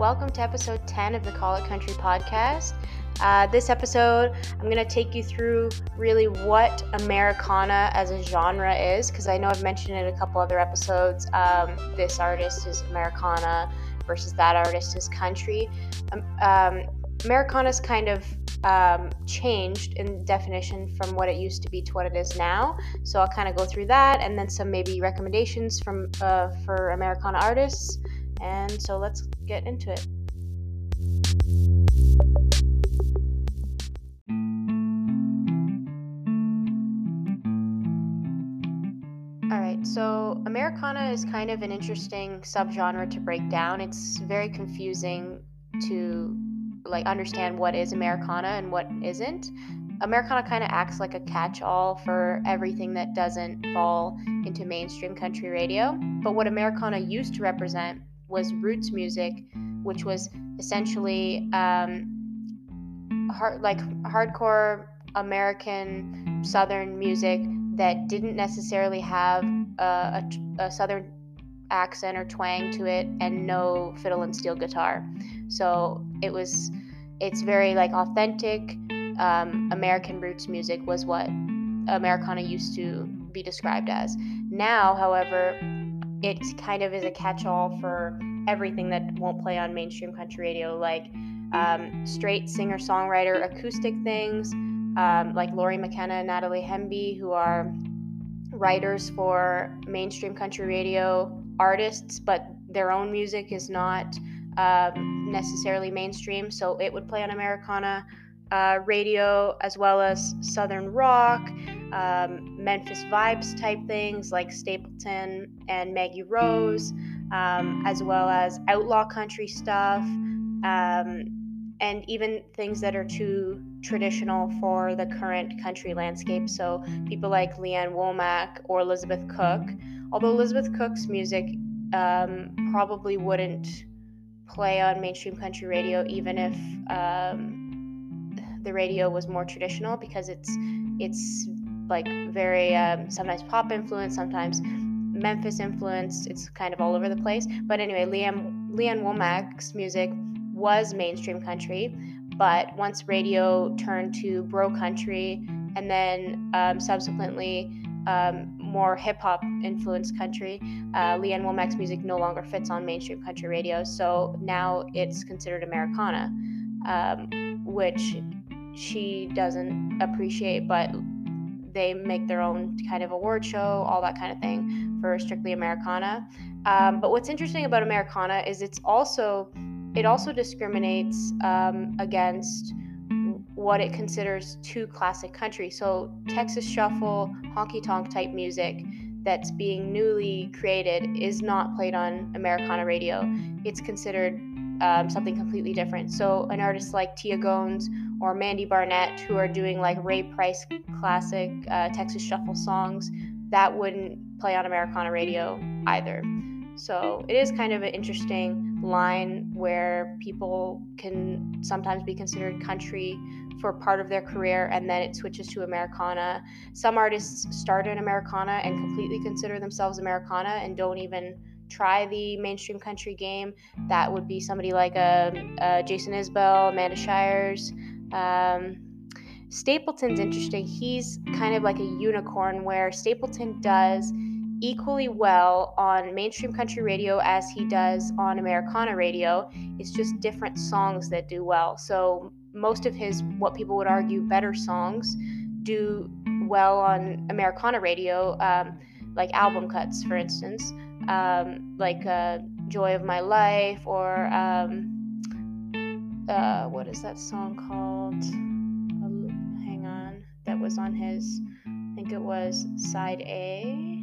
Welcome to episode 10 of the Call It Country podcast. Uh, this episode, I'm going to take you through really what Americana as a genre is, because I know I've mentioned it a couple other episodes. Um, this artist is Americana versus that artist is country. Um, um, Americana's kind of um, changed in definition from what it used to be to what it is now. So I'll kind of go through that and then some maybe recommendations from uh, for Americana artists. And so let's get into it. All right, so Americana is kind of an interesting subgenre to break down. It's very confusing to like understand what is Americana and what isn't. Americana kind of acts like a catch-all for everything that doesn't fall into mainstream country radio. But what Americana used to represent was roots music, which was essentially um, hard, like hardcore American Southern music that didn't necessarily have a, a, a Southern accent or twang to it and no fiddle and steel guitar. So it was, it's very like authentic um, American roots music was what Americana used to be described as. Now, however, it kind of is a catch-all for everything that won't play on mainstream country radio, like um, straight singer-songwriter acoustic things, um, like Lori McKenna and Natalie Hemby, who are writers for mainstream country radio artists, but their own music is not um, necessarily mainstream, so it would play on Americana uh, radio as well as Southern rock, um, Memphis vibes type things like Stapleton and Maggie Rose, um, as well as outlaw country stuff, um, and even things that are too traditional for the current country landscape. So people like Lee Ann Womack or Elizabeth Cook, although Elizabeth Cook's music um, probably wouldn't play on mainstream country radio, even if um, the radio was more traditional, because it's it's like very um, sometimes pop influenced, sometimes Memphis influenced. It's kind of all over the place. But anyway, Ann Lee Womack's music was mainstream country, but once radio turned to bro country and then um, subsequently um, more hip hop influenced country, uh, Lee Ann Womack's music no longer fits on mainstream country radio. So now it's considered Americana, um, which she doesn't appreciate, but they make their own kind of award show, all that kind of thing for Strictly Americana. Um, but what's interesting about Americana is it's also it also discriminates um, against what it considers too classic country. So Texas shuffle, honky tonk type music that's being newly created is not played on Americana radio. It's considered um, something completely different. So an artist like Tia Gones or Mandy Barnett, who are doing like Ray Price classic uh, Texas shuffle songs, that wouldn't play on Americana radio either. So it is kind of an interesting line where people can sometimes be considered country for part of their career and then it switches to Americana. Some artists start in Americana and completely consider themselves Americana and don't even try the mainstream country game. That would be somebody like a, um, a uh, Jason Isbell, Amanda Shires. Um, Stapleton's interesting. He's kind of like a unicorn where Stapleton does equally well on mainstream country radio as he does on Americana radio. It's just different songs that do well. So most of his what people would argue better songs do well on Americana radio, um, like album cuts, for instance, um, like uh, "Joy of My Life" or um, uh, what is that song called? Hang on, that was on his. I think it was side A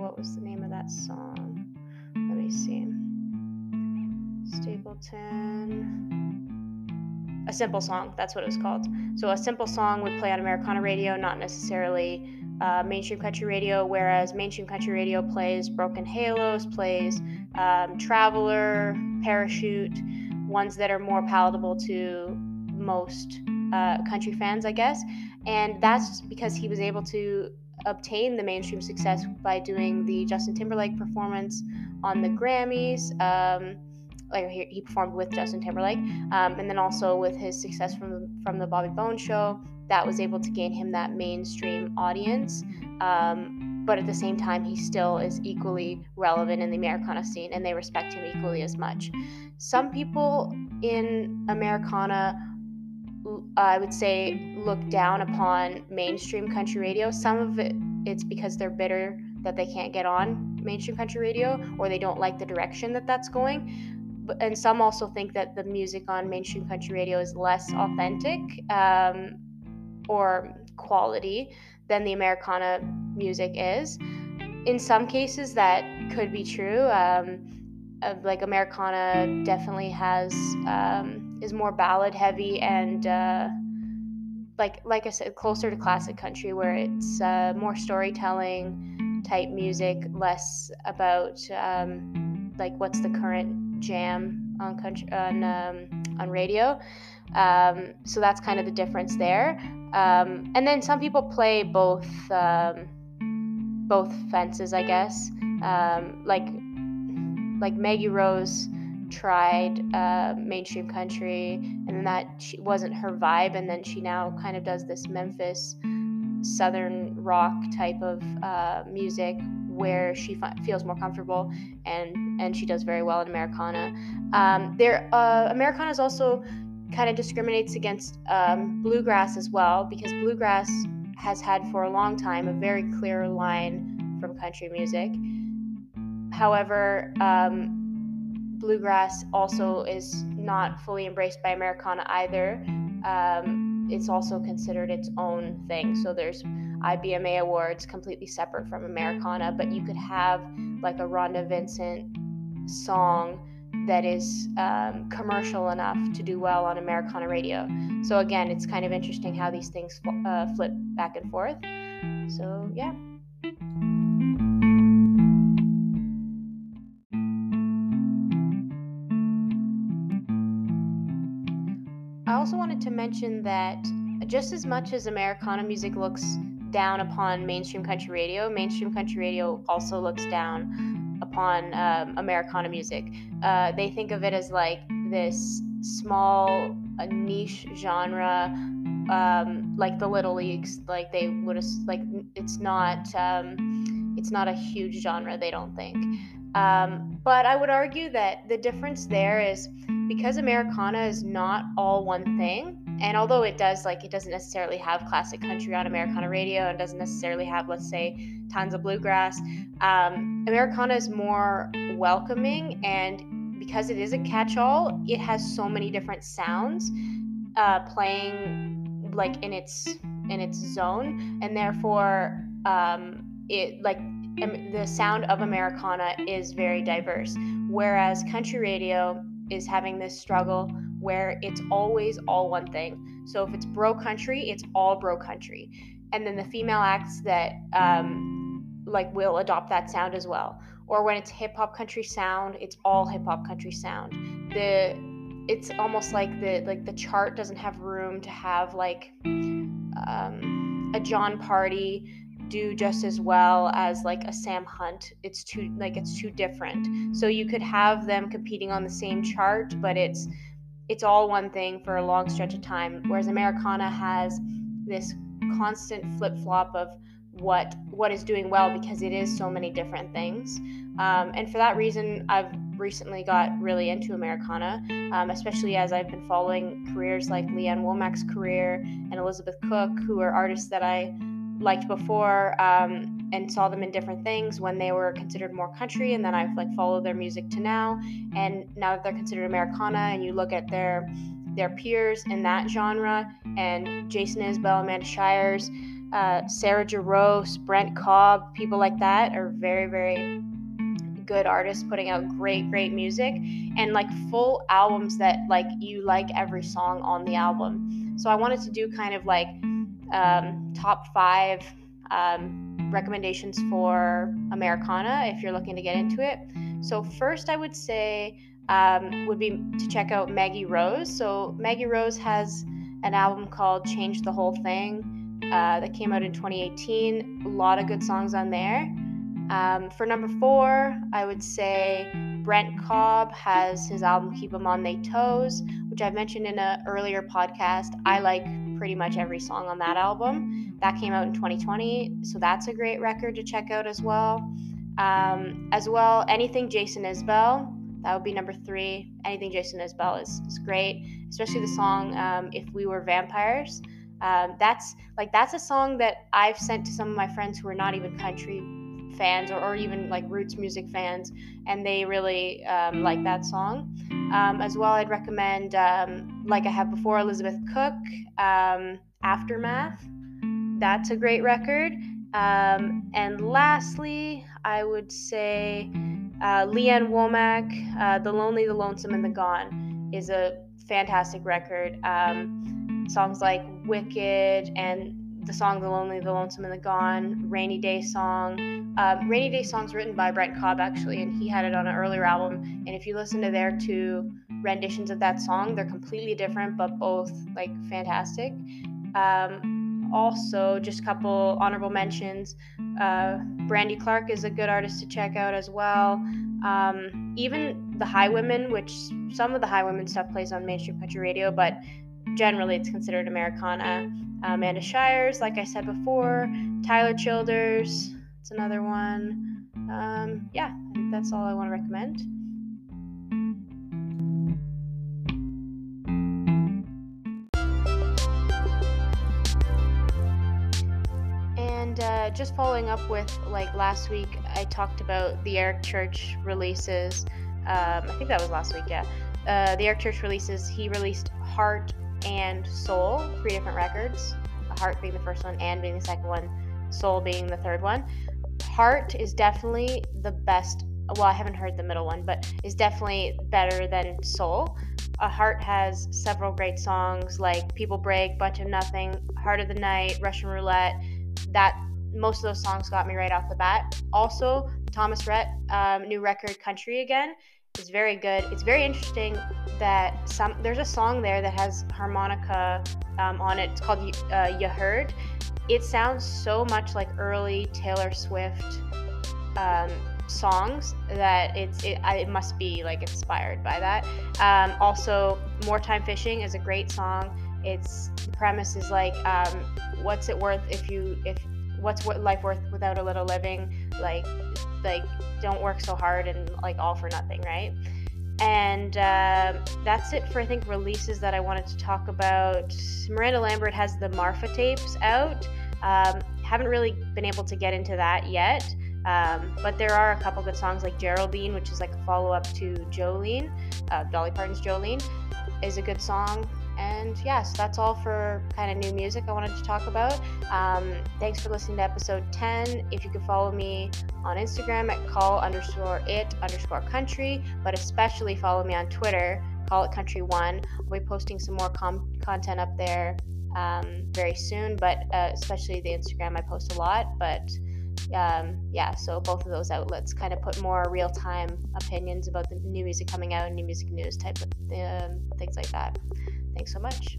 what was the name of that song? Let me see. Stapleton. A simple song, that's what it was called. So, a simple song would play on Americana radio, not necessarily uh, mainstream country radio, whereas mainstream country radio plays Broken Halos, plays um, Traveler, Parachute, ones that are more palatable to most uh, country fans, I guess. And that's because he was able to obtain the mainstream success by doing the Justin Timberlake performance on the Grammys. Um, like he, performed with Justin Timberlake, um, and then also with his success from from the Bobby Bones show, that was able to gain him that mainstream audience. Um, but at the same time, he still is equally relevant in the Americana scene, and they respect him equally as much. Some people in Americana I would say look down upon mainstream country radio. Some of it it's because they're bitter that they can't get on mainstream country radio or they don't like the direction that that's going. And some also think that the music on mainstream country radio is less authentic um, or quality than the Americana music is. In some cases, that could be true. Um, like Americana definitely has um, is more ballad heavy and uh, like like I said, closer to classic country, where it's uh, more storytelling type music, less about um, like what's the current jam on country on um, on radio. Um, so that's kind of the difference there. Um, and then some people play both um, both fences, I guess. Um, like like Maggie Rose tried uh, mainstream country, and that she, wasn't her vibe, and then she now kind of does this Memphis southern rock type of uh, music where she feels more comfortable and and she does very well in Americana. Um, there, uh, Americana is also kind of discriminates against um, bluegrass as well because bluegrass has had for a long time a very clear line from country music. However, um, bluegrass also is not fully embraced by Americana either. Um, it's also considered its own thing. So there's IBMA awards completely separate from Americana, but you could have like a Rhonda Vincent song that is um, commercial enough to do well on Americana radio. So again, it's kind of interesting how these things uh, flip back and forth. So yeah. I also wanted to mention that just as much as Americana music looks down upon mainstream country radio, mainstream country radio also looks down upon um, Americana music. Uh, they think of it as like this small, a niche genre, um, like the Little Leagues. Like they would like it's not um, it's not a huge genre. They don't think. Um, but I would argue that the difference there is because Americana is not all one thing, and although it does, like, it doesn't necessarily have classic country on Americana radio and doesn't necessarily have, let's say, tons of bluegrass, um, Americana is more welcoming, and because it is a catch all, it has so many different sounds uh, playing like in its in its zone. And therefore um, it like the sound of Americana is very diverse. Whereas country radio is having this struggle where it's always all one thing. So if it's bro country, it's all bro country. And then the female acts that um, like will adopt that sound as well. Or when it's hip hop country sound, it's all hip hop country sound. The it's almost like the like the chart doesn't have room to have like um, a Jon Pardi do just as well as like a Sam Hunt. It's too like it's too different. So you could have them competing on the same chart, but it's it's all one thing for a long stretch of time. Whereas Americana has this constant flip flop of what what is doing well because it is so many different things. Um, and for that reason, I've recently got really into Americana, um, especially as I've been following careers like Lee Ann Womack's career and Elizabeth Cook, who are artists that I liked before um, and saw them in different things when they were considered more country and then i've like followed their music to now. And now that they're considered americana and you look at their their peers in that genre and jason isbell amanda shires uh, sarah jarosz brent cobb people like that are very very good artists putting out great great music and like full albums that like you like every song on the album. So i wanted to do kind of like um, top five um, recommendations for Americana if you're looking to get into it. So, first, I would say um, would be to check out Maggie Rose. So, Maggie Rose has an album called Change the Whole Thing uh, that came out in 2018. A lot of good songs on there. Um, for number four, I would say Brent Cobb has his album Keep 'em on They Toes, which I've mentioned in an earlier podcast. I like pretty much every song on that album. That came out in 2020, so that's a great record to check out as well. Um, as well, anything Jason Isbell, that would be number three. Anything Jason Isbell is, is great, especially the song um, If We Were Vampires. Um, that's like that's a song that I've sent to some of my friends who are not even country fans or, or even like roots music fans, and they really um, like that song. Um, as well, I'd recommend, um, like I have before, Elizabeth Cook, um, Aftermath. That's a great record. Um, and lastly, I would say uh, Lee Ann Womack, uh, The Lonely, The Lonesome, and The Gone is a fantastic record. Um, songs like Wicked and the song The Lonely, The Lonesome, and The Gone, Rainy Day Song. Um, Rainy Day Song's written by Brent Cobb, actually, and he had it on an earlier album. And if you listen to their two renditions of that song, they're completely different, but both like fantastic. Um, also, just a couple honorable mentions. Uh, Brandy Clark is a good artist to check out as well. Um, even the Highwomen, which some of the Highwomen stuff plays on mainstream country radio, but generally it's considered Americana. Uh, Amanda Shires, like I said before, Tyler Childers, it's another one. Um, yeah, I think that's all I want to recommend. And uh, just following up with like last week, I talked about the Eric Church releases. Um, I think that was last week, yeah. Uh, the Eric Church releases, he released Heart and Soul, three different records. Heart being the first one, and being the second one, Soul being the third one. Heart is definitely the best. Well, I haven't heard the middle one, but is definitely better than Soul. A Heart has several great songs like People Break, Bunch of Nothing, Heart of the Night, Russian Roulette. That most of those songs got me right off the bat. Also, Thomas Rhett, um, new record Country Again is very good. It's very interesting that some there's a song there that has harmonica um, on it. It's called uh, "You Heard." It sounds so much like early Taylor Swift um, songs that it's it, it must be like inspired by that. Um, also, "More Time Fishing" is a great song. It's the premise is like, um, what's it worth if you if what's what life worth without a little living? Like, like don't work so hard and like all for nothing, right? And uh, that's it for I think releases that I wanted to talk about. Miranda Lambert has the Marfa tapes out. Um, haven't really been able to get into that yet. Um, but there are a couple good songs like Geraldine, which is like a follow up to Jolene, uh, Dolly Parton's Jolene, is a good song. And yeah, so that's all for kind of new music I wanted to talk about. Um, thanks for listening to episode 10. If you could follow me on Instagram at call underscore it underscore country, but especially follow me on Twitter, call it country one. I'll be posting some more com- content up there um, very soon, but uh, especially the Instagram, I post a lot. But um, yeah, so both of those outlets kind of put more real time opinions about the new music coming out, new music news type of um, things like that. Thanks so much.